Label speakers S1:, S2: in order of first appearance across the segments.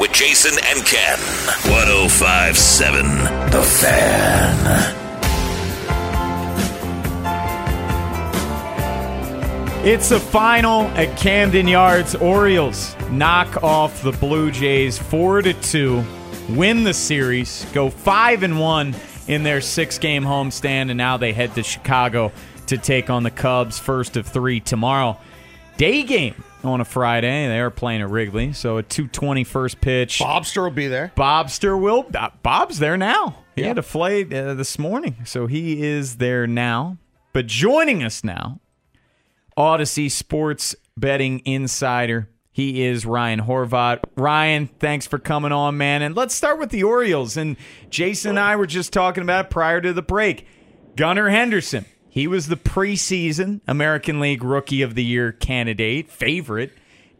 S1: with Jason and Ken. 1057 The Fan.
S2: It's the final at Camden Yards. Orioles knock off the Blue Jays 4 to 2, win the series, go 5 and 1 in their six-game homestand and now they head to Chicago to take on the Cubs first of 3 tomorrow. Day game on a Friday. They are playing at Wrigley, so a 220 first pitch.
S3: Bobster will be there.
S2: Bobster will. Uh, Bob's there now. He
S3: Yeah.
S2: had a flight uh, this morning, so he is there now. But joining us now, Audacy Sports Betting Insider. He is Ryan Horvat. Ryan, thanks for coming on, man. And let's start with the Orioles. And Jason and I were just talking about it prior to the break. Gunnar Henderson. He was the preseason American League Rookie of the Year candidate, favorite,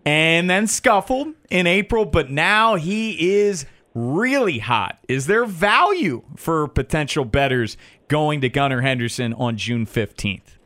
S2: and then scuffled in April, but now he is really hot. Is there value for potential bettors going to Gunnar Henderson on June 15th?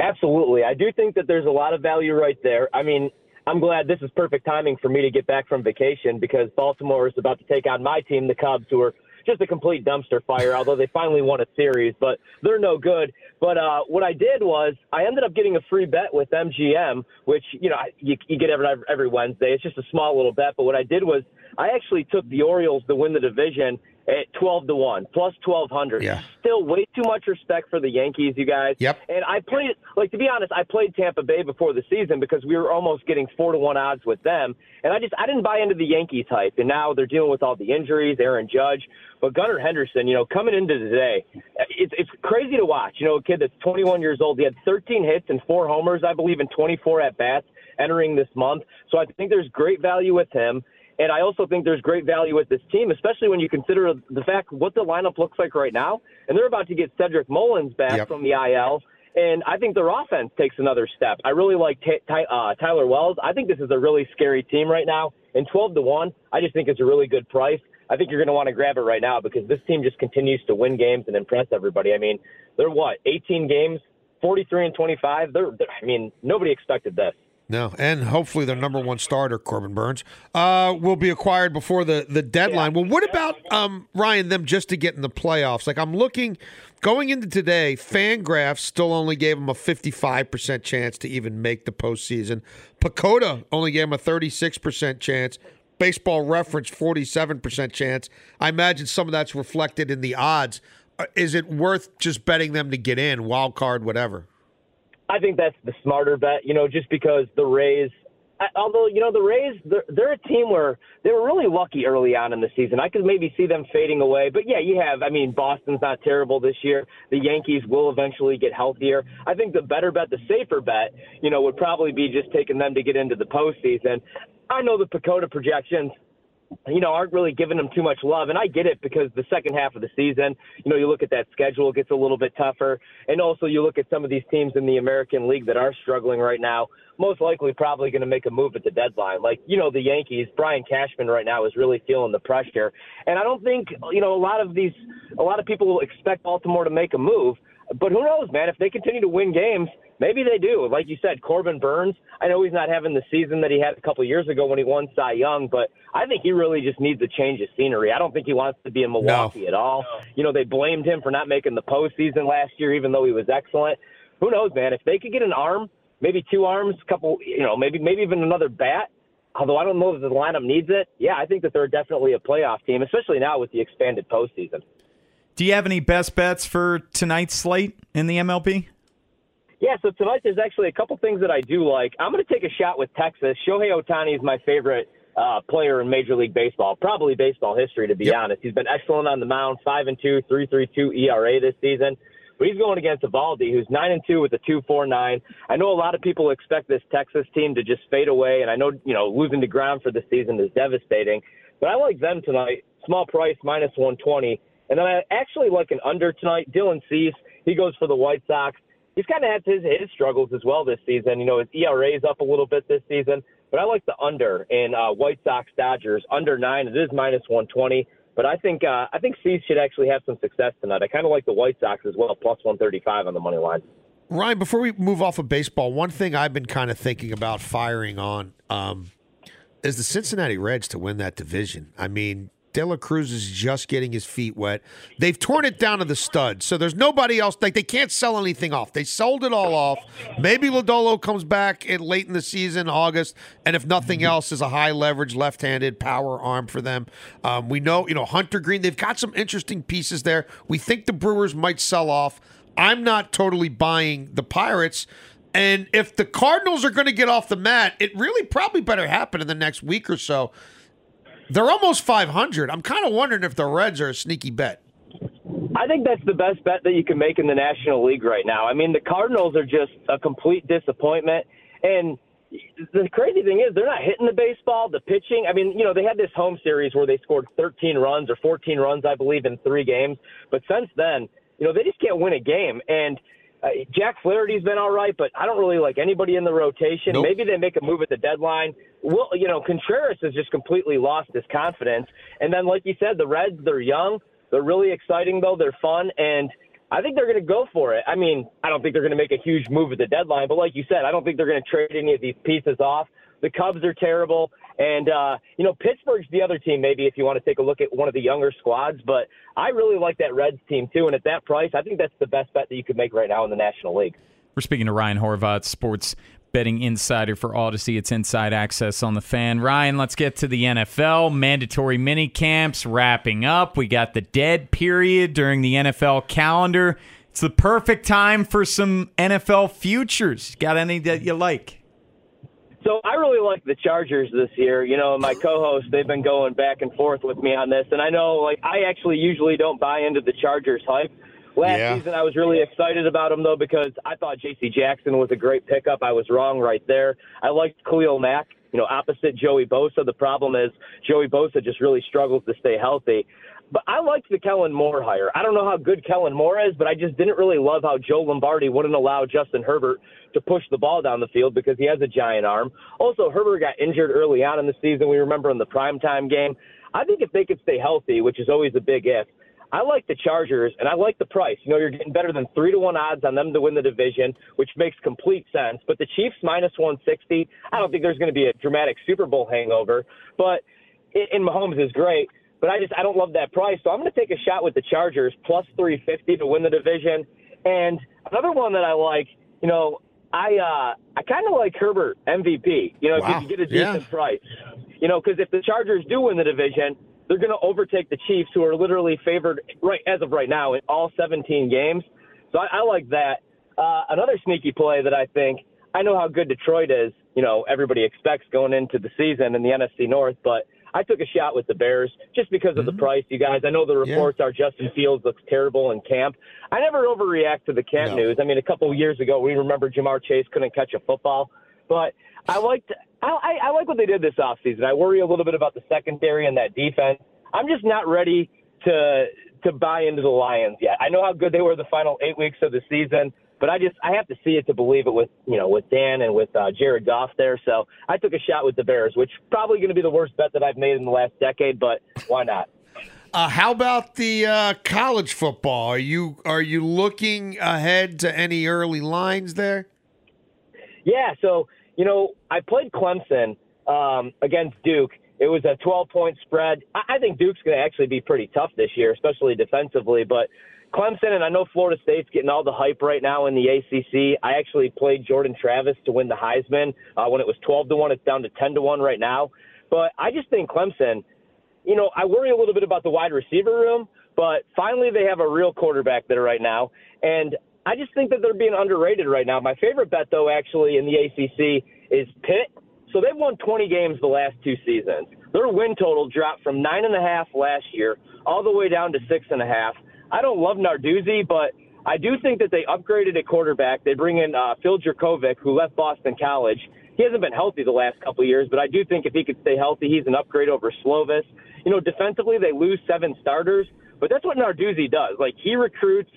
S4: Absolutely. I do think that there's a lot of value right there. I mean, I'm glad this is perfect timing for me to get back from vacation because Baltimore is about to take on my team, the Cubs, who are just a complete dumpster fire, although they finally won a series, but they're no good. But uh, what I did was I ended up getting a free bet with MGM, which, you know, you, you get every, every Wednesday. It's just a small little bet. But what I did was I actually took the Orioles to win the division at 12 to 1, plus 1200.
S3: Yeah.
S4: Still way too much respect for the Yankees, you guys.
S3: Yep.
S4: And I played, like, to be honest, I played Tampa Bay before the season because we were almost getting 4 to 1 odds with them. And I just, I didn't buy into the Yankees hype. And now they're dealing with all the injuries, Aaron Judge. But Gunnar Henderson, you know, coming into today, it's, it's crazy to watch. You know, a kid that's 21 years old. He had 13 hits and four homers, I believe, in 24 at bats entering this month. So I think there's great value with him. And I also think there's great value with this team, especially when you consider the fact what the lineup looks like right now. And they're about to get Cedric Mullins back
S3: Yep.
S4: from the IL. And I think their offense takes another step. I really like Ty Ty- uh, Tyler Wells. I think this is a really scary team right now. And 12 to 1, I just think it's a really good price. I think you're going to want to grab it right now because this team just continues to win games and impress everybody. I mean, they're what, 18 games, 43 and 25? They're, they're I mean, nobody expected this.
S3: No, and hopefully their number one starter, Corbin Burnes, uh, will be acquired before the, the deadline. Well, what about um, Ryan? Them just to get in the playoffs? Like I'm looking, going into today, Fangraphs still only gave them a 55 percent chance to even make the postseason. PECOTA only gave them a 36 percent chance. Baseball Reference 47 percent chance. I imagine some of that's reflected in the odds. Uh, Is it worth just betting them to get in, wild card, whatever?
S4: I think that's the smarter bet, you know, just because the Rays, although, you know, the Rays, they're, they're a team where they were really lucky early on in the season. I could maybe see them fading away. But yeah, you have, I mean, Boston's not terrible this year. The Yankees will eventually get healthier. I think the better bet, the safer bet, you know, would probably be just taking them to get into the postseason. I know the PECOTA projections you know, aren't really giving them too much love. And I get it because the second half of the season, you know, you look at that schedule, it gets a little bit tougher. And also you look at some of these teams in the American League that are struggling right now, most likely probably going to make a move at the deadline. Like, you know, the Yankees, Brian Cashman right now is really feeling the pressure. And I don't think, you know, a lot of these, a lot of people will expect Baltimore to make a move. But who knows, man? If they continue to win games, maybe they do. Like you said, Corbin Burnes. I know he's not having the season that he had a couple years ago when he won Cy Young, but I think he really just needs a change of scenery. I don't think he wants to be in Milwaukee at all. You know, they blamed him for not making the postseason last year, even though he was excellent. Who knows, man? If they could get an arm, maybe two arms, a couple, you know, maybe maybe even another bat. although I don't know if the lineup needs it, yeah, I think that they're definitely a playoff team, especially now with the expanded postseason.
S2: Do you have any best bets for tonight's slate in the MLB?
S4: Yeah, so tonight there's actually a couple things that I do like. I'm going to take a shot with Texas. Shohei Ohtani is my favorite uh, player in Major League Baseball, probably baseball history, to be
S3: Yep.
S4: honest. He's been excellent on the mound, five and two, three three two ERA this season. But he's going against Eovaldi, who's nine and two with a two four nine. I know a lot of people expect this Texas team to just fade away, and I know you know losing deGrom for the season is devastating. But I like them tonight. Small price minus one twenty, and then I actually like an under tonight. Dylan Cease, he goes for the White Sox. He's kind of had his his struggles as well this season. You know his ERA is up a little bit this season, but I like the under in uh, White Sox Dodgers under nine. It is minus one twenty. But I think uh, I think Cease should actually have some success tonight. I kind of like the White Sox as well, plus one thirty five on the money line.
S3: Ryan, before we move off of baseball, one thing I've been kind of thinking about firing on um, is the Cincinnati Reds to win that division. I mean, De La Cruz is just getting his feet wet. They've torn it down to the studs, so there's nobody else. Like they can't sell anything off. They sold it all off. Maybe Lodolo comes back late in the season, August, and if nothing else, is a high leverage left-handed power arm for them. Um, we know, you know, Hunter Greene. They've got some interesting pieces there. We think the Brewers might sell off. I'm not totally buying the Pirates. And if the Cardinals are going to get off the mat, it really probably better happen in the next week or so. They're almost 500. I'm kind of wondering if the Reds are a sneaky bet.
S4: I think that's the best bet that you can make in the National League right now. I mean, the Cardinals are just a complete disappointment. And the crazy thing is, they're not hitting the baseball, the pitching. I mean, you know, they had this home series where they scored 13 runs or 14 runs, I believe, in three games. But since then, you know, they just can't win a game. And uh, Jack Flaherty's been all right, but I don't really like anybody in the rotation.
S3: Nope.
S4: Maybe they make a move at the deadline. Well, you know, Contreras has just completely lost his confidence. And then, like you said, the Reds, they're young. They're really exciting, though. They're fun. And I think they're going to go for it. I mean, I don't think they're going to make a huge move at the deadline, but like you said, I don't think they're going to trade any of these pieces off. The Cubs are terrible. And, uh, you know, Pittsburgh's the other team, maybe, if you want to take a look at one of the younger squads. But I really like that Reds team, too. And at that price, I think that's the best bet that you could make right now in the National League.
S2: We're speaking to Ryan Horvat, sports betting insider for Audacy. It's inside access on the fan. Ryan, let's get to the NFL. Mandatory mini camps wrapping up. We got the dead period during the NFL calendar. It's the perfect time for some NFL futures. Got any that you like?
S4: So I really like the Chargers this year. You know, my co-host they've been going back and forth with me on this, and I know like I actually usually don't buy into the Chargers hype. Last
S3: Yeah.
S4: season I was really excited about them though because I thought J.C. Jackson was a great pickup. I was wrong right there. I liked Khalil Mack. You know, opposite Joey Bosa. The problem is Joey Bosa just really struggles to stay healthy. But I liked the Kellen Moore hire. I don't know how good Kellen Moore is, but I just didn't really love how Joe Lombardi wouldn't allow Justin Herbert to push the ball down the field because he has a giant arm. Also, Herbert got injured early on in the season. We remember in the primetime game. I think if they could stay healthy, which is always a big if, I like the Chargers and I like the price. You know, you're getting better than three to one odds on them to win the division, which makes complete sense. But the Chiefs minus 160, I don't think there's going to be a dramatic Super Bowl hangover. But and Mahomes is great, but I just I don't love that price. So I'm going to take a shot with the Chargers plus 350 to win the division. And another one that I like, you know, I uh I kind of like Herbert MVP. You know, if you can get a
S3: Yeah.
S4: decent price. You know, because if the Chargers do win the division, they're going to overtake the Chiefs, who are literally favored right as of right now in all 17 games. So I, I like that. Uh, another sneaky play that I think I know how good Detroit is. You know, everybody expects going into the season in the NFC North, but I took a shot with the Bears just because of the mm-hmm. price, you guys. I know the
S3: Yeah.
S4: reports are Justin Fields looks terrible in camp. I never overreact to the camp
S3: No.
S4: news. I mean, a couple of years ago, we remember Ja'Marr Chase couldn't catch a football, but I liked I, I, I like what they did this offseason. I worry a little bit about the secondary and that defense. I'm just not ready to to buy into the Lions yet. I know how good they were the final eight weeks of the season, but I just I have to see it to believe it with you know with Dan and with uh, Jared Goff there. So I took a shot with the Bears, which probably going to be the worst bet that I've made in the last decade, but why not?
S3: Uh, how about the uh, college football? Are you are you looking ahead to any early lines there?
S4: Yeah, so you know, I played Clemson um, against Duke, It was a 12 point spread. I, I think Duke's going to actually be pretty tough this year, especially defensively. But Clemson and I know Florida State's getting all the hype right now in the ACC. I actually played Jordan Travis to win the Heisman uh, when it was 12 to one. It's down to 10 to one right now. But I just think Clemson. You know, I worry a little bit about the wide receiver room, but finally they have a real quarterback there right now, and I just think that they're being underrated right now. My favorite bet, though, actually in the ACC is Pitt. So they've won 20 games the last two seasons. Their win total dropped from nine and a half last year all the way down to six and a half. I don't love Narduzzi, but I do think that they upgraded at quarterback. They bring in uh, Phil Jurkovec, who left Boston College. He hasn't been healthy the last couple of years, but I do think if he could stay healthy, he's an upgrade over Slovis. You know, defensively, they lose seven starters, but that's what Narduzzi does. Like, he recruits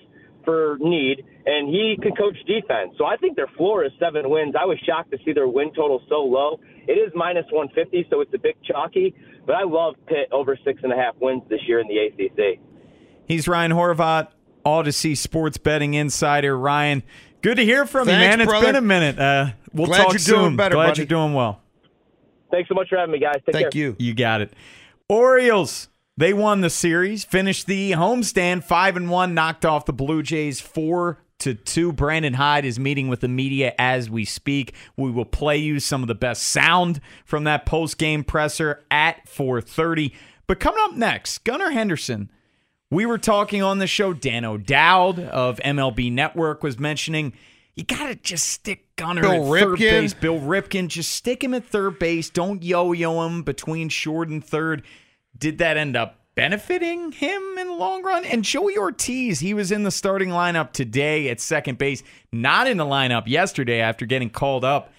S4: for need, and he can coach defense. So I think their floor is seven wins. I was shocked to see their win total so low. It is minus 150, so it's a bit chalky, but I love Pitt over six and a half wins this year in the ACC.
S2: He's Ryan Horvat, Audacy Sports Betting Insider. Ryan, good to hear from
S3: Thanks,
S2: you, man. It's
S3: brother.
S2: been a minute. Uh, we'll
S3: Glad
S2: talk
S3: you're
S2: soon.
S3: doing better,
S2: Glad
S3: buddy.
S2: you're doing well.
S4: Thanks so much for having me, guys. Take
S3: Thank
S4: care.
S3: you.
S2: You got it. Orioles. They won the series, finished the homestand five and one, knocked off the Blue Jays four to two. Brandon Hyde is meeting with the media as we speak. We will play you some of the best sound from that post game presser at 4:30. But coming up next, Gunnar Henderson. We were talking on the show. Dan O'Dowd of MLB Network was mentioning you got to just stick Gunnar
S3: Bill
S2: at third base. Bill Ripken, just stick him at third base. Don't yo-yo him between short and third. Did that end up benefiting him in the long run? And Joey Ortiz, he was in the starting lineup today at second base, not in the lineup yesterday after getting called up.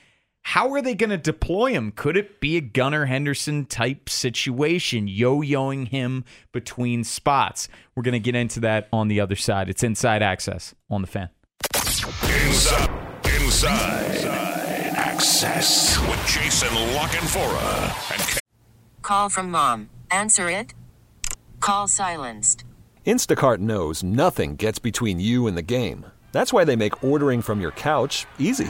S2: How are they going to deploy him? Could it be a Gunnar Henderson type situation, yo yoing him between spots? We're going to get into that on the other side. It's inside access on the fan.
S1: Inside, inside, access with Jason La Canfora and
S5: Call from mom. Answer it. Call silenced.
S6: Instacart knows nothing gets between you and the game. That's why they make ordering from your couch easy.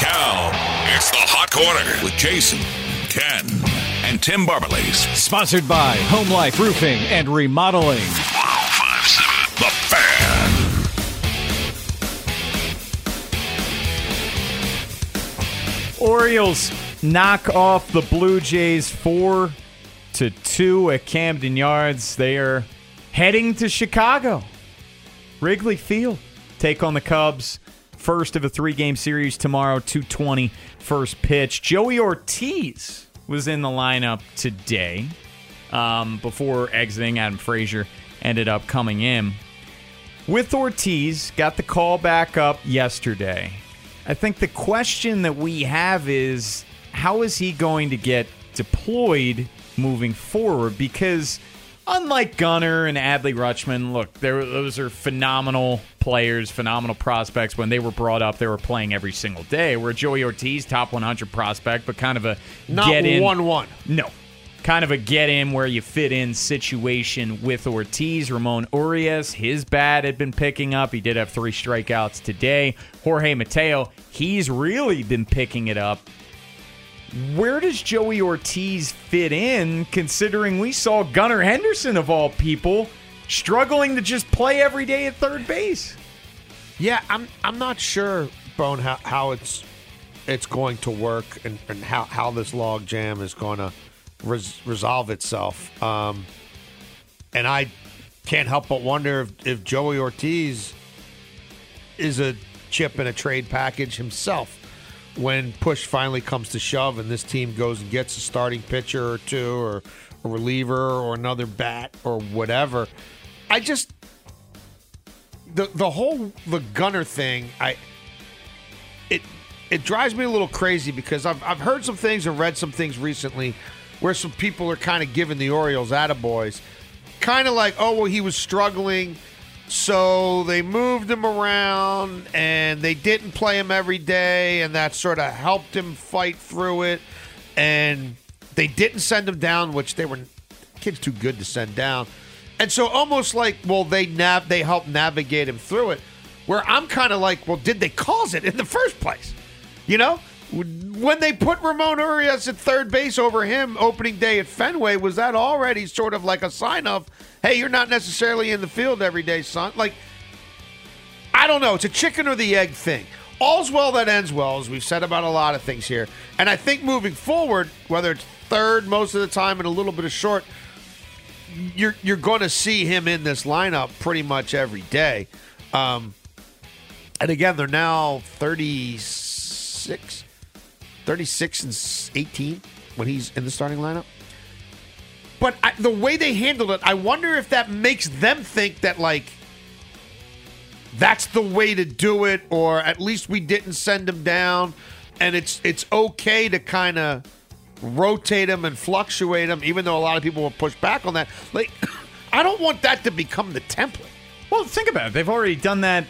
S1: Cal. It's the Hot Corner with Jason, Ken, and Tim Barberleys.
S7: Sponsored by Home Life Roofing and Remodeling.
S1: 1057 The Fan.
S2: Orioles knock off the Blue Jays four to two at Camden Yards. They are heading to Chicago. Wrigley Field. Take on the Cubs. First of a three game series tomorrow, 220 first pitch. Joey Ortiz was in the lineup today um, before exiting. Adam Frazier ended up coming in. With Ortiz, got the call back up yesterday. I think the question that we have is how is he going to get deployed moving forward? Because unlike Gunnar and Adley Rutschman, look, those are phenomenal players, phenomenal prospects. When they were brought up, they were playing every single day. Where Joey Ortiz, top 100 prospect, but kind of a
S3: Not
S2: get in.
S3: 1-1.
S2: No. kind of a get in where you fit in situation with Ortiz. Ramon Urias, his bat had been picking up. He did have three strikeouts today. Jorge Mateo, he's really been picking it up. Where does Joey Ortiz fit in, considering we saw Gunnar Henderson, of all people, struggling to just play every day at third base?
S3: Yeah, I'm I'm not sure, Bone, how, how it's it's going to work and, and how, how this log jam is going to res- resolve itself. Um, and I can't help but wonder if, if Joey Ortiz is a chip in a trade package himself when push finally comes to shove and this team goes and gets a starting pitcher or two or a reliever or another bat or whatever. I just the the whole the gunner thing, I it it drives me a little crazy because I've I've heard some things and read some things recently where some people are kind of giving the Orioles attaboys. Kind of like, oh well he was struggling so they moved him around and they didn't play him every day, and that sort of helped him fight through it. And they didn't send him down, which they were kids too good to send down. And so almost like, well, they nav they helped navigate him through it. Where I'm kind of like, well, did they cause it in the first place? You know? When they put Ramon Urias at third base over him opening day at Fenway, was that already sort of like a sign of, hey, you're not necessarily in the field every day, son? Like, I don't know. It's a chicken or the egg thing. All's well that ends well, as we've said about a lot of things here. And I think moving forward, whether it's third most of the time and a little bit of short, you're you're going to see him in this lineup pretty much every day. Um, and again, they're now 36, 36 and 18 when he's in the starting lineup. But I, the way they handled it, I wonder if that makes them think that like that's the way to do it, or at least we didn't send him down, and it's it's okay to kind of rotate him and fluctuate him, even though a lot of people will push back on that. Like, I don't want that to become the template.
S2: Well, think about it. They've already done that.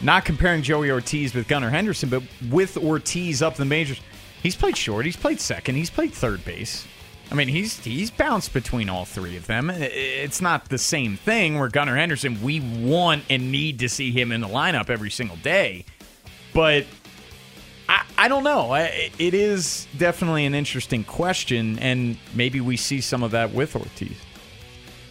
S2: Not comparing Joey Ortiz with Gunnar Henderson, but with Ortiz up in the majors, he's played short, he's played second, he's played third base. I mean, he's he's bounced between all three of them. It's not the same thing where Gunnar Henderson, we want and need to see him in the lineup every single day. But I, I don't know. It is definitely an interesting question, and maybe we see some of that with Ortiz.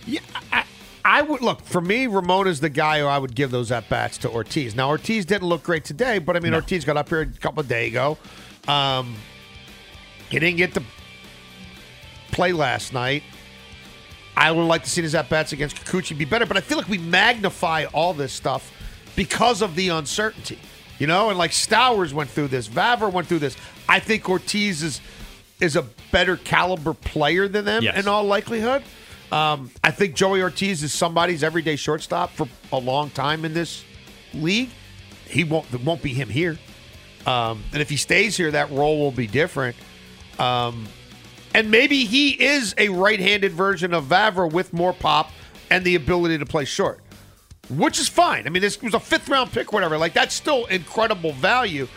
S3: Yeah, I, I would look for me. Ramona's the guy who I would give those at bats to Ortiz. Now Ortiz didn't look great today, but I mean
S2: No.
S3: Ortiz got up here a couple of days ago. Um, he didn't get to play last night. I would like to see his at bats against Kikuchi be better, but I feel like we magnify all this stuff because of the uncertainty. You know, and like Stowers went through this, Vavra went through this. I think Ortiz is is a better caliber player than them
S2: Yes.
S3: in all likelihood. Um, I think Joey Ortiz is somebody's everyday shortstop for a long time in this league. He won't. Won't be him here. Um, and if he stays here, that role will be different. Um, and maybe he is a right-handed version of Vavra with more pop and the ability to play short, which is fine. I mean, this was a fifth-round pick, whatever. Like that's still incredible value.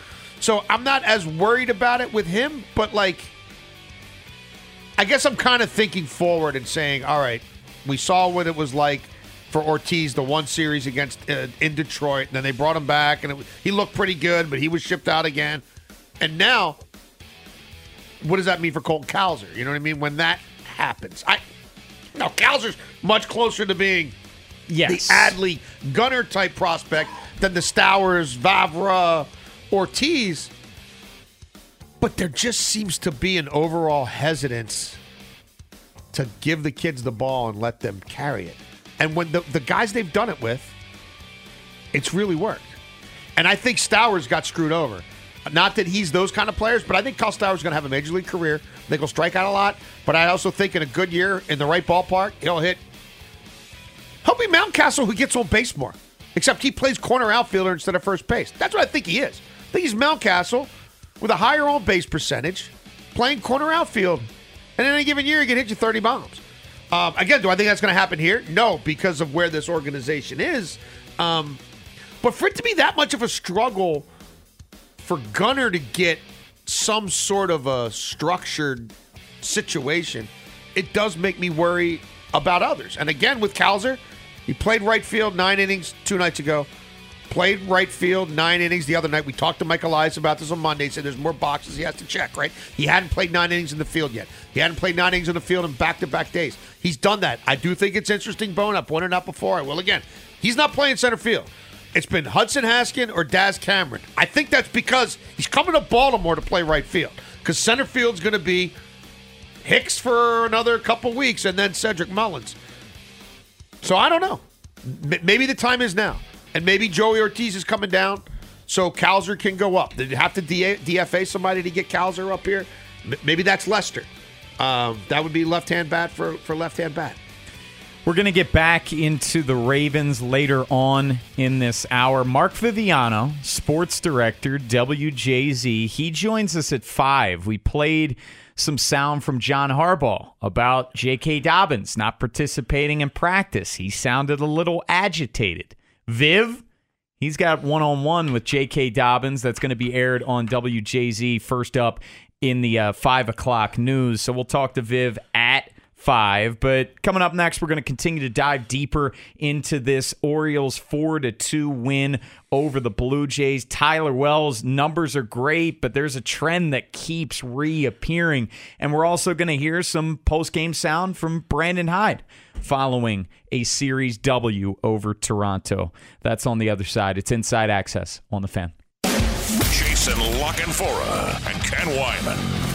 S3: So I'm not as worried about it with him, but like, I guess I'm kind of thinking forward and saying, all right, we saw what it was like for Ortiz the one series against uh, in Detroit, and then they brought him back, and was- he looked pretty good, but he was shipped out again, and now what does that mean for Colton Cowser? You know what I mean? When that happens, I no Cowser's much closer to being
S2: Yes.
S3: the Adley Gunnar type prospect than the Stowers, Vavra, Ortiz. But there just seems to be an overall hesitance to give the kids the ball and let them carry it. And when the, the guys they've done it with, it's really worked. And I think Stowers got screwed over. Not that he's those kind of players, but I think Kyle Stowers is going to have a major league career. I think he'll strike out a lot, but I also think in a good year in the right ballpark, he'll hit. He'll be Mountcastle who gets on base more, except he plays corner outfielder instead of first base. That's what I think he is. I think he's Mountcastle with a higher on base percentage, playing corner outfield, and in any given year he can hit you 30 bombs. Um, again, do I think that's going to happen here? No, because of where this organization is. Um, but for it to be that much of a struggle for Gunnar to get some sort of a structured situation it does make me worry about others. And again, with Cowser, he played right field nine innings two nights ago. Played right field nine innings the other night. We talked to Mike Elias about this on Monday. He said there's more boxes he has to check, right? He hadn't played nine innings in the field yet. He hadn't played nine innings in the field in back to back days. He's done that. I do think it's interesting, Bone. I pointed out before. I will again. He's not playing center field. It's been Hudson Haskin or Daz Cameron. I think that's because he's coming to Baltimore to play right field. Because center field's going to be Hicks for another couple weeks and then Cedric Mullins. So I don't know. M- maybe the time is now. And maybe Joey Ortiz is coming down so Cowser can go up. Did you have to DFA somebody to get Cowser up here? Maybe that's Lester. Um, that would be left hand bat for, for left hand bat.
S2: We're going to get back into the Ravens later on in this hour. Mark Viviano, sports director, WJZ, he joins us at 5. We played some sound from John Harbaugh about J.K. Dobbins not participating in practice. He sounded a little agitated. Viv, he's got one on one with J.K. Dobbins that's going to be aired on WJZ first up in the uh, 5 o'clock news. So we'll talk to Viv at five. But coming up next, we're going to continue to dive deeper into this Orioles four to two win over the Blue Jays. Tyler Wells numbers are great, but there's a trend that keeps reappearing, and we're also going to hear some post game sound from Brandon Hyde following a series W over Toronto. That's on the other side. It's inside access on the fan.
S1: Jason La Canfora and Ken Wyman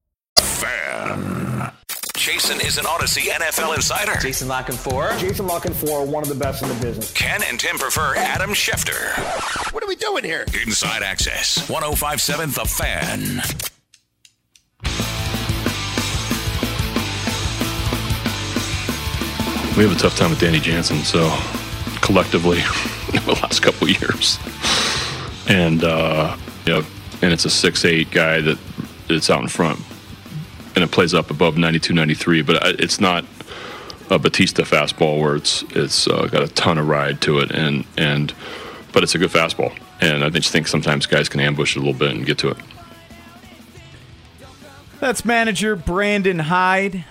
S1: Fan. Jason is an Audacy NFL insider.
S8: Jason La Canfora. Jason La Canfora, one of the best in the business.
S1: Ken and Tim prefer Adam Schefter.
S3: What are we doing here?
S1: Inside Access, 1057 The Fan.
S9: We have a tough time with Danny Jansen, so collectively, the last couple of years, and uh, you know, and it's a six-eight guy that it's out in front, and it plays up above 92, 93, but it's not a Bautista fastball where it's it's uh, got a ton of ride to it, and and but it's a good fastball, and I just think sometimes guys can ambush it a little bit and get to it.
S2: That's manager Brandon Hyde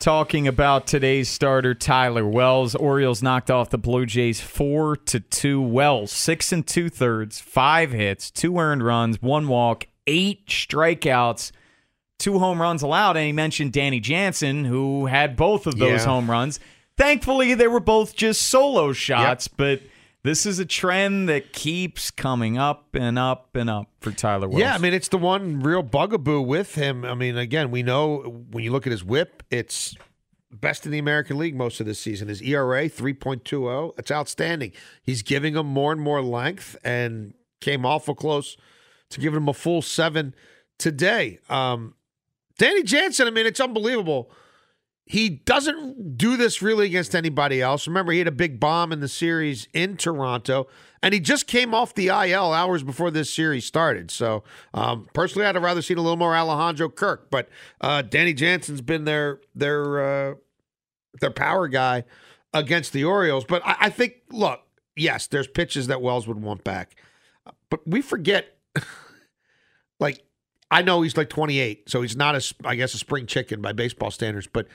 S2: talking about today's starter Tyler Wells. Orioles knocked off the Blue Jays four to two. Wells six and two thirds, five hits, two earned runs, one walk, eight strikeouts, two home runs allowed. And he mentioned Danny Jansen, who had both of those
S3: Yeah.
S2: home runs. Thankfully, they were both just solo shots, but. This is a trend that keeps coming up and up and up for Tyler Wells.
S3: Yeah, I mean, it's the one real bugaboo with him. I mean, again, we know when you look at his whip, it's best in the American League most of this season. His ERA, 3.20. It's outstanding. He's giving him more and more length and came awful close to giving him a full seven today. Um, Danny Jansen, I mean, it's unbelievable. he doesn't do this really against anybody else. Remember, he had a big bomb in the series in Toronto, and he just came off the IL hours before this series started. So, um, personally, I'd have rather seen a little more Alejandro Kirk, but uh, Danny Jansen's been their their uh, their power guy against the Orioles. But I, I think, look, yes, there's pitches that Wells would want back, but we forget, like. I know he's like 28, so he's not a, I guess, a spring chicken by baseball standards, but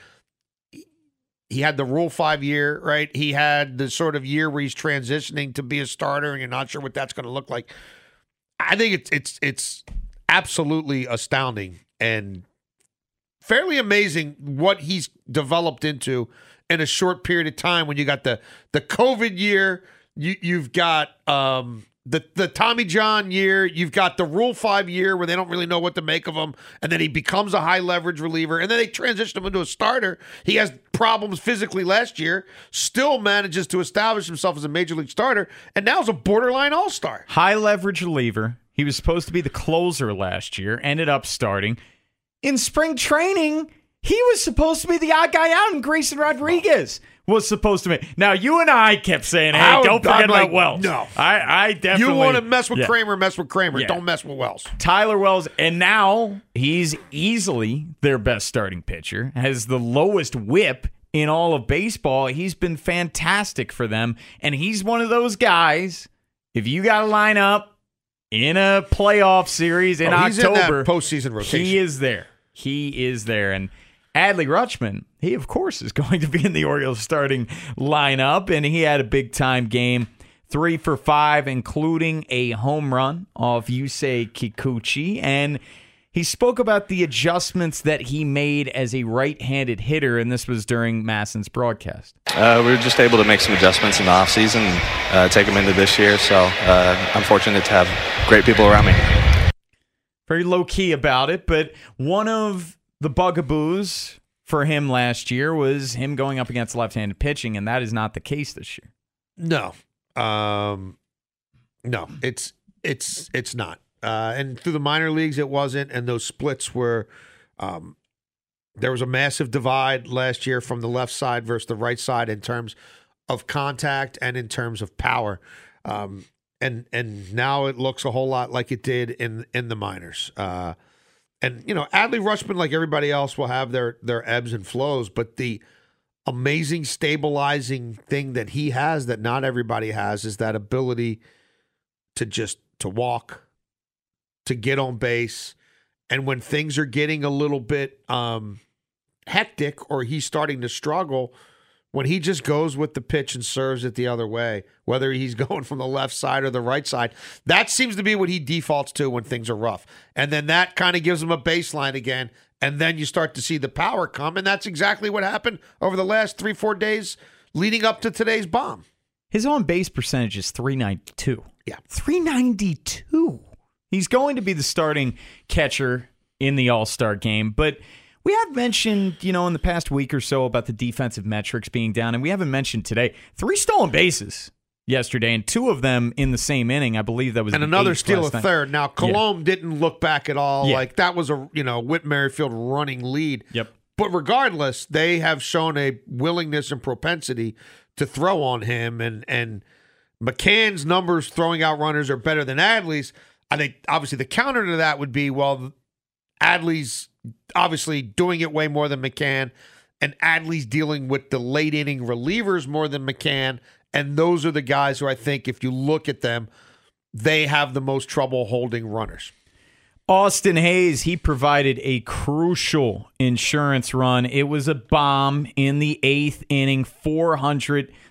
S3: he had the Rule Five year, right? He had the sort of year where he's transitioning to be a starter, and you're not sure what that's going to look like. I think it's it's it's absolutely astounding and fairly amazing what he's developed into in a short period of time. When you got the the COVID year, you you've got um, the the Tommy John year, you've got the Rule Five year where they don't really know what to make of him, and then he becomes a high leverage reliever, and then they transition him into a starter. He has problems physically last year, still manages to establish himself as a major league starter, and now is a borderline all star.
S2: High leverage reliever. He was supposed to be the closer last year, ended up starting. In spring training, he was supposed to be the odd guy out, and Grayson Rodriguez was supposed to be. Now, you and I kept saying, hey,
S3: I
S2: don't forget
S3: like,
S2: about Wells.
S3: no.
S2: I, I definitely.
S3: You want to mess with
S2: Yeah.
S3: Kramer, mess with Kramer.
S2: Yeah.
S3: Don't mess with Wells.
S2: Tyler Wells, and now he's easily their best starting pitcher, has the lowest whip in all of baseball. He's been fantastic for them, and he's one of those guys. If you got to line up in a playoff series in
S3: Oh, he's in
S2: October,
S3: postseason rotation.
S2: He is there. He is there, and Adley Rutschman, he of course is going to be in the Orioles starting lineup, and he had a big time game. Three for five, including a home run off Yusei Kikuchi. And he spoke about the adjustments that he made as a right handed hitter, and this was during MASN's broadcast.
S10: Uh, we were just able to make some adjustments in the offseason and uh, take them into this year. So uh, I'm fortunate to have great people around me.
S2: very low key about it, but one of the bugaboos for him last year was him going up against left-handed pitching, and that is not the case this year.
S3: No, um, no, it's it's it's not. Uh, and through the minor leagues, it wasn't. And those splits were, um, there was a massive divide last year from the left side versus the right side in terms of contact and in terms of power. Um, and and now it looks a whole lot like it did in in the minors. Uh, and you know, Adley Rutschman, like everybody else, will have their their ebbs and flows, but the amazing stabilizing thing that he has that not everybody has is that ability to just to walk to get on base. And when things are getting a little bit um hectic or he's starting to struggle when he just goes with the pitch and serves it the other way whether he's going from the left side or the right side that seems to be what he defaults to when things are rough and then that kind of gives him a baseline again and then you start to see the power come and that's exactly what happened over the last 3 4 days leading up to today's bomb
S2: His on base percentage is 392.
S3: Yeah.
S2: 392. He's going to be the starting catcher in the All Star game, but we have mentioned, you know, in the past week or so about the defensive metrics being down, and we haven't mentioned today three stolen bases yesterday, and two of them in the same inning. I believe that was
S3: and another steal a third. Now
S2: Yeah.
S3: Cologne didn't look back at all.
S2: Yeah.
S3: Like that was a you know Whit Merrifield running lead.
S2: Yep.
S3: But regardless, they have shown a willingness and propensity to throw on him, and and McCann's numbers throwing out runners are better than Adley's. I think obviously the counter to that would be well, Adley's obviously doing it way more than McCann, and Adley's dealing with the late inning relievers more than McCann. And those are the guys who I think, if you look at them, they have the most trouble holding runners.
S2: Austin Hays, he provided a crucial insurance run. It was a bomb in the eighth inning,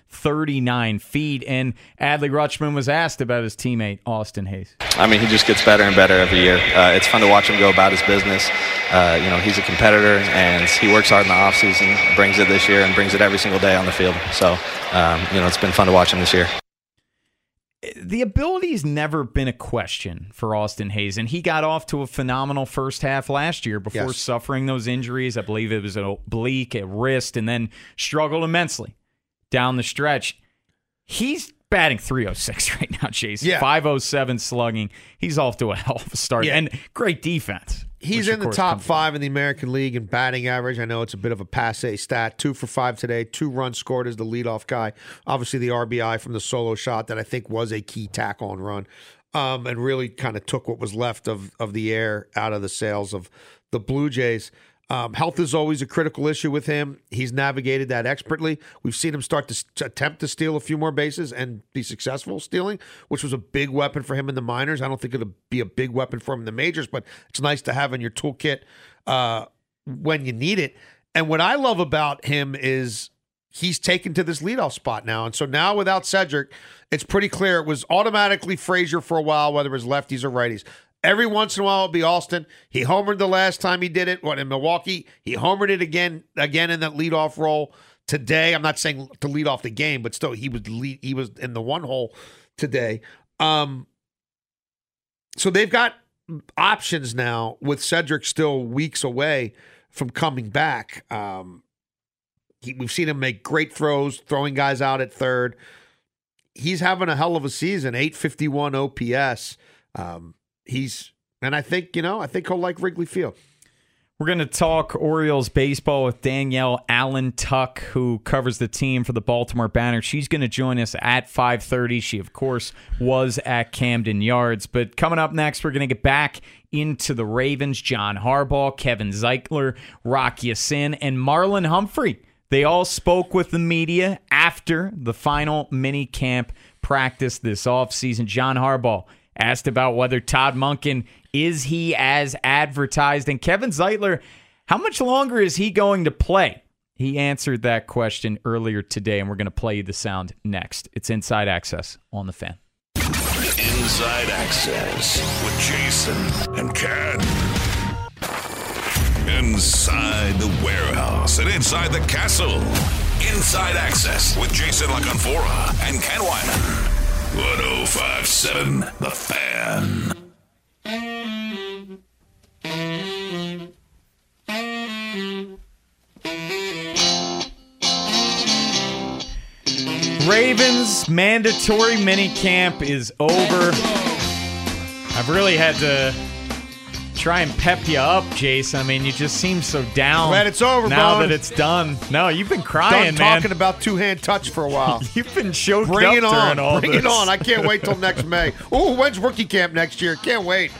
S2: 439 feet. And Adley Rutschman was asked about his teammate, Austin Hays.
S10: I mean, he just gets better and better every year. Uh, it's fun to watch him go about his business. Uh, you know, he's a competitor and he works hard in the offseason, brings it this year, and brings it every single day on the field. So, um, you know, it's been fun to watch him this year.
S2: The ability's never been a question for Austin Hays, and he got off to a phenomenal first half last year before
S3: Yes.
S2: suffering those injuries. I believe it was an oblique, a wrist, and then struggled immensely down the stretch. He's batting 306 right now, Chase.
S3: Yeah.
S2: 507 slugging. He's off to a hell of a start.
S3: Yeah.
S2: And great defense.
S3: He's in the top five in the American League in batting average. I know it's a bit of a passe stat. Two for five today, two runs scored as the leadoff guy. Obviously, the RBI from the solo shot that I think was a key tackle on run, um, and really kind of took what was left of of the air out of the sails of the Blue Jays. Um, health is always a critical issue with him. He's navigated that expertly. We've seen him start to, s- to attempt to steal a few more bases and be successful stealing, which was a big weapon for him in the minors. I don't think it'll be a big weapon for him in the majors, but it's nice to have in your toolkit uh, when you need it. And what I love about him is he's taken to this leadoff spot now. And so now without Cedric, it's pretty clear it was automatically Frazier for a while, whether it was lefties or righties. Every once in a while it'll be Austin. He homered the last time he did it. What in Milwaukee? He homered it again, again in that leadoff role today. I'm not saying to lead off the game, but still he was lead, he was in the one hole today. Um, so they've got options now with Cedric still weeks away from coming back. Um, he, we've seen him make great throws, throwing guys out at third. He's having a hell of a season, 851 OPS. Um, he's, and I think, you know, I think he'll like Wrigley Field.
S2: We're going to talk Orioles baseball with Danielle Allentuck, who covers the team for the Baltimore Banner. She's going to join us at 5:30. She, of course, was at Camden Yards. But coming up next, we're going to get back into the Ravens. John Harbaugh, Kevin Zeitler, Rock Sin, and Marlon Humphrey. They all spoke with the media after the final mini camp practice this offseason. John Harbaugh asked about whether Todd Monken is he as advertised and Kevin Zeitler how much longer is he going to play? He answered that question earlier today and we're going to play you the sound next. It's Inside Access on the fan.
S1: Inside Access with Jason and Ken. Inside the warehouse and inside the castle. Inside Access with Jason La Canfora and Ken Weinman. 1057 The Fan.
S2: Ravens mandatory mini camp is over. I've really had to try and pep you up, Jason. I mean, you just seem so down.
S3: Glad it's over,
S2: now that it's done. No, you've been crying,
S3: Done
S2: man.
S3: talking about two hand touch for a while.
S2: You've been choked
S3: Bring
S2: up
S3: it on.
S2: during all
S3: Bring
S2: this.
S3: it on. I can't wait till next May. Oh, when's rookie camp next year? Can't wait.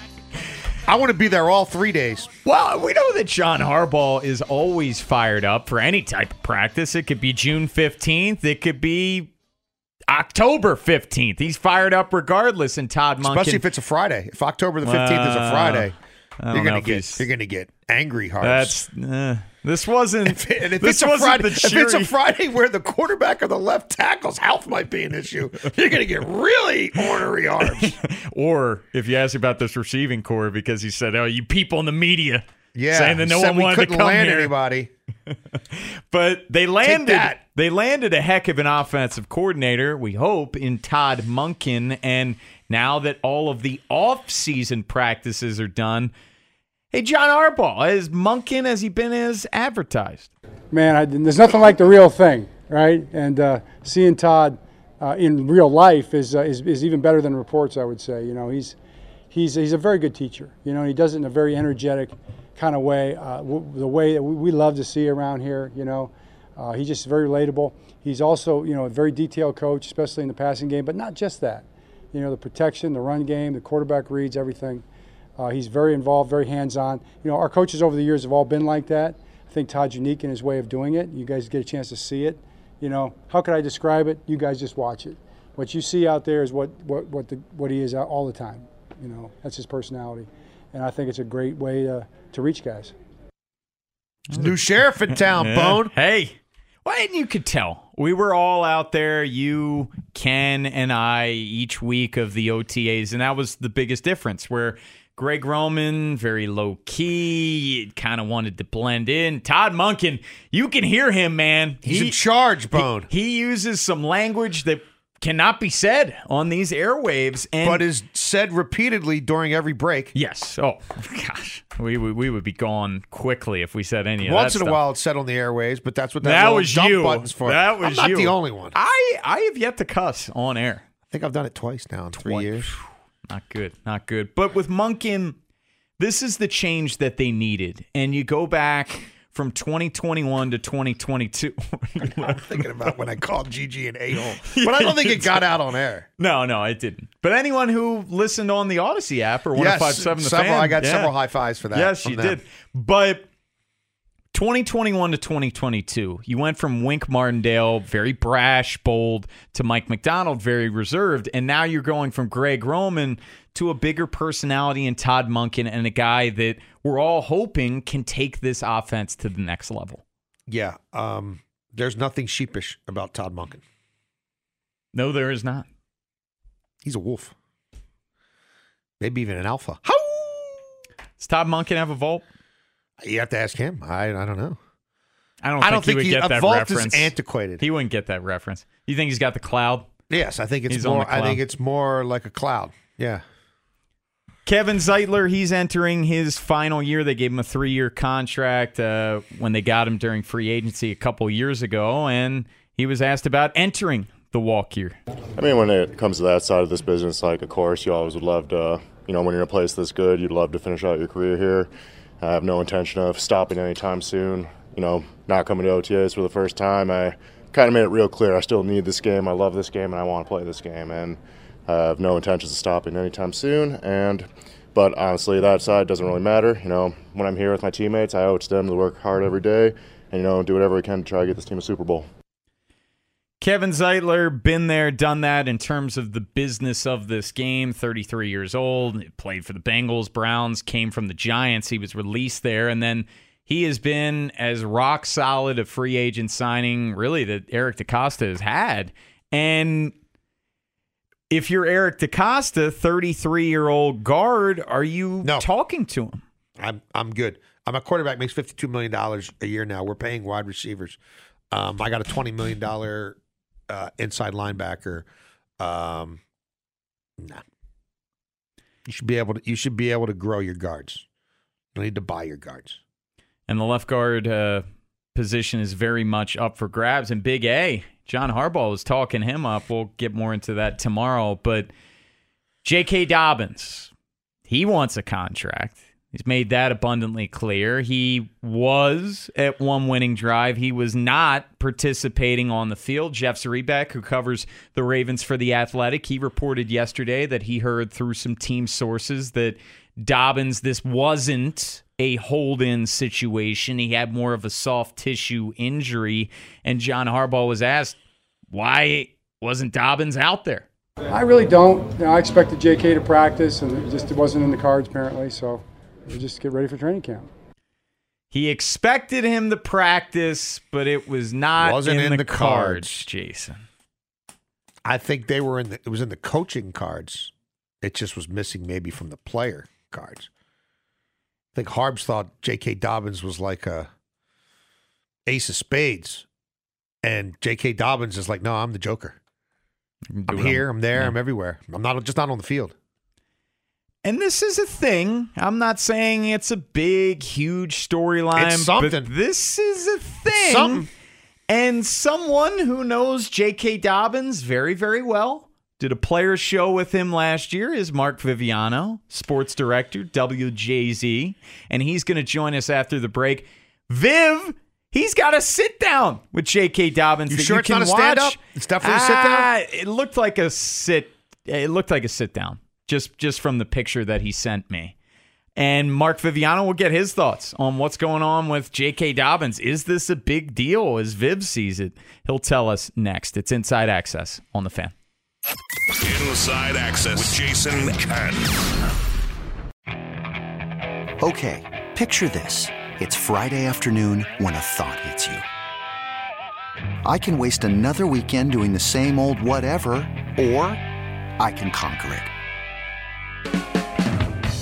S3: I want to be there all three days.
S2: Well, we know that John Harbaugh is always fired up for any type of practice. It could be June 15th. It could be October 15th. He's fired up regardless. And Todd Monken.
S3: Especially if it's a Friday. If October the 15th is a Friday, you're gonna
S2: if
S3: get you're gonna get angry hearts.
S2: That's uh, this wasn't.
S3: and if
S2: this
S3: it's a
S2: wasn't
S3: Friday, if it's a Friday where the quarterback or the left tackle's health might be an issue, you're gonna get really ornery arms.
S2: or if you ask about this receiving corps because he said, "Oh, you people in the media."
S3: Yeah,
S2: saying that no one wanted to come
S3: land
S2: here.
S3: anybody.
S2: But they landed. They landed a heck of an offensive coordinator. We hope in Todd Monken, and now that all of the off-season practices are done, hey, John Harbaugh, is Monken as he been as advertised?
S11: man, I, there's nothing like the real thing, right? And uh, seeing Todd uh, in real life is, uh, is is even better than reports. I would say. You know, he's he's he's a very good teacher. You know, he does it in a very energetic kind of way, uh, w- the way that we, we love to see around here. You know, uh, he's just very relatable. He's also you know a very detailed coach, especially in the passing game, but not just that. You know, the protection, the run game, the quarterback reads, everything. Uh, he's very involved, very hands-on. You know, our coaches over the years have all been like that. I think Todd's unique in his way of doing it. You guys get a chance to see it. You know, how could I describe it? You guys just watch it. What you see out there is what what what the what he is out all the time. You know, that's his personality, and I think it's a great way to to reach guys.
S3: New sheriff in town,
S2: Yeah.
S3: Bone.
S2: Hey, why didn't you could tell? We were all out there, you, Ken, and I, each week of the OTAs, and that was the biggest difference. Where Greg Roman, very low key, kind of wanted to blend in. Todd Monken, you can hear him, man.
S3: He's in charge, Bone.
S2: He, he uses some language that cannot be said on these airwaves, and
S3: but is said repeatedly during every break.
S2: Yes. Oh gosh, we would we would be gone quickly if we said any of that.
S3: Once in a while, it's said on the airways, but that's what that,
S2: That was
S3: dump
S2: you.
S3: button's for.
S2: That was
S3: I'm not
S2: you.
S3: the only one.
S2: I I have yet to cuss on air.
S3: I think I've done it twice now in three years.
S2: Not good. Not good. But with Monken, This is the change that they needed. And you go back from 2021 to 2022.
S3: I'm thinking about when I called Gigi an a hole, but I don't think it got out on air.
S2: No, no, it didn't. But anyone who listened on the Audacy app or
S3: oh
S2: Yes, the
S3: several-
S2: fan,
S3: I got
S2: yeah.
S3: several high fives for that
S2: Yes, you
S3: them.
S2: did. But 2021 to 2022, you went from Wink Martindale, very brash, bold, to Mike Macdonald, very reserved. And now you're going from Greg Roman to a bigger personality in Todd Monken and a guy that we're all hoping can take this offense to the next level.
S3: Yeah, um, there's nothing sheepish about Todd Monken.
S2: No, there is not.
S3: He's a wolf, maybe even an alpha.
S2: Does Todd Monken have a vault?
S3: You have to ask him. I I don't know.
S2: I don't
S3: I
S2: think
S3: don't
S2: he
S3: think
S2: would
S3: he-
S2: get
S3: a
S2: that
S3: vault is
S2: reference.
S3: antiquated.
S2: He wouldn't get that reference. You think he's got the cloud?
S3: Yes, I think it's
S2: He's
S3: more. I think it's more like a cloud. Yeah.
S2: Kevin Zeitler, he's entering his final year. They gave him a three year contract uh, when they got him during free agency a couple years ago, and he was asked about entering the walk year.
S12: I mean, when it comes to that side of this business, like, of course, you always would love to, you know, when you're in a place this good, you'd love to finish out your career here. I have no intention of stopping anytime soon. You know, not coming to OTAs for the first time. I kind of made it real clear I still need this game. I love this game, and I want to play this game. And I have no intentions of stopping anytime soon. And, but honestly, that side doesn't really matter. You know, when I'm here with my teammates, I owe it to them to work hard every day and, you know, do whatever we can to try to get this team a Super Bowl.
S2: Kevin Zeitler, been there, done that in terms of the business of this game. 33 years old, played for the Bengals, Browns, came from the Giants. He was released there, and then he has been as rock solid a free agent signing, really, that Eric DeCosta has had. And if you're Eric DeCosta, 33 year old guard, are you talking to him?
S3: I'm I'm good. I'm a quarterback makes fifty two million dollars a year now. We're paying wide receivers. Um, I got a twenty million dollar uh, inside linebacker. Um, nah. You should be able to. You should be able to grow your guards. You need to buy your guards.
S2: And the left guard uh, position is very much up for grabs. And Big A, John Harbaugh is talking him up. We'll get more into that tomorrow. But J.K. Dobbins, he wants a contract. He's made that abundantly clear. He was at one winning drive. He was not participating on the field. Jeff Zrebiec, who covers the Ravens for The Athletic, he reported yesterday that he heard through some team sources that Dobbins, this wasn't a hold in situation. He had more of a soft tissue injury. And John Harbaugh was asked, why wasn't Dobbins out there?
S11: I really don't. You know, I expected J.K. to practice, and it just wasn't in the cards apparently. So we just get ready for training camp.
S2: He expected him to practice, but it was not
S3: Wasn't
S2: in,
S3: in
S2: the,
S3: the
S2: cards,
S3: cards.
S2: Jason.
S3: I think they were in the. It was in the coaching cards. It just was missing maybe from the player cards. I think Harbs thought J.K. Dobbins was like a ace of spades, and J.K. Dobbins is like, no, I'm the Joker. I'm here, I'm there,
S2: yeah.
S3: I'm everywhere. I'm not just not on the field.
S2: And this is a thing. I'm not saying it's a big, huge storyline.
S3: It's something.
S2: But this is a thing.
S3: Something.
S2: And someone who knows J.K. Dobbins very, very well did a player show with him last year is Mark Viviano, sports director, WJZ. And he's going to join us after the break. Viv, he's got a sit down with J.K. Dobbins.
S3: You
S2: that
S3: sure
S2: you
S3: it's
S2: can
S3: not a stand-up? It's definitely a sit-down?
S2: Ah, It looked like a sit. It looked like a sit down, just just from the picture that he sent me. And Mark Viviano will get his thoughts on what's going on with J.K. Dobbins. Is this a big deal as Viv sees it? He'll tell us next. It's Inside Access on the fan.
S1: Inside Access with Jason Ken.
S13: Okay, picture this. It's Friday afternoon when a thought hits you. I can waste another weekend doing the same old whatever, or I can conquer it.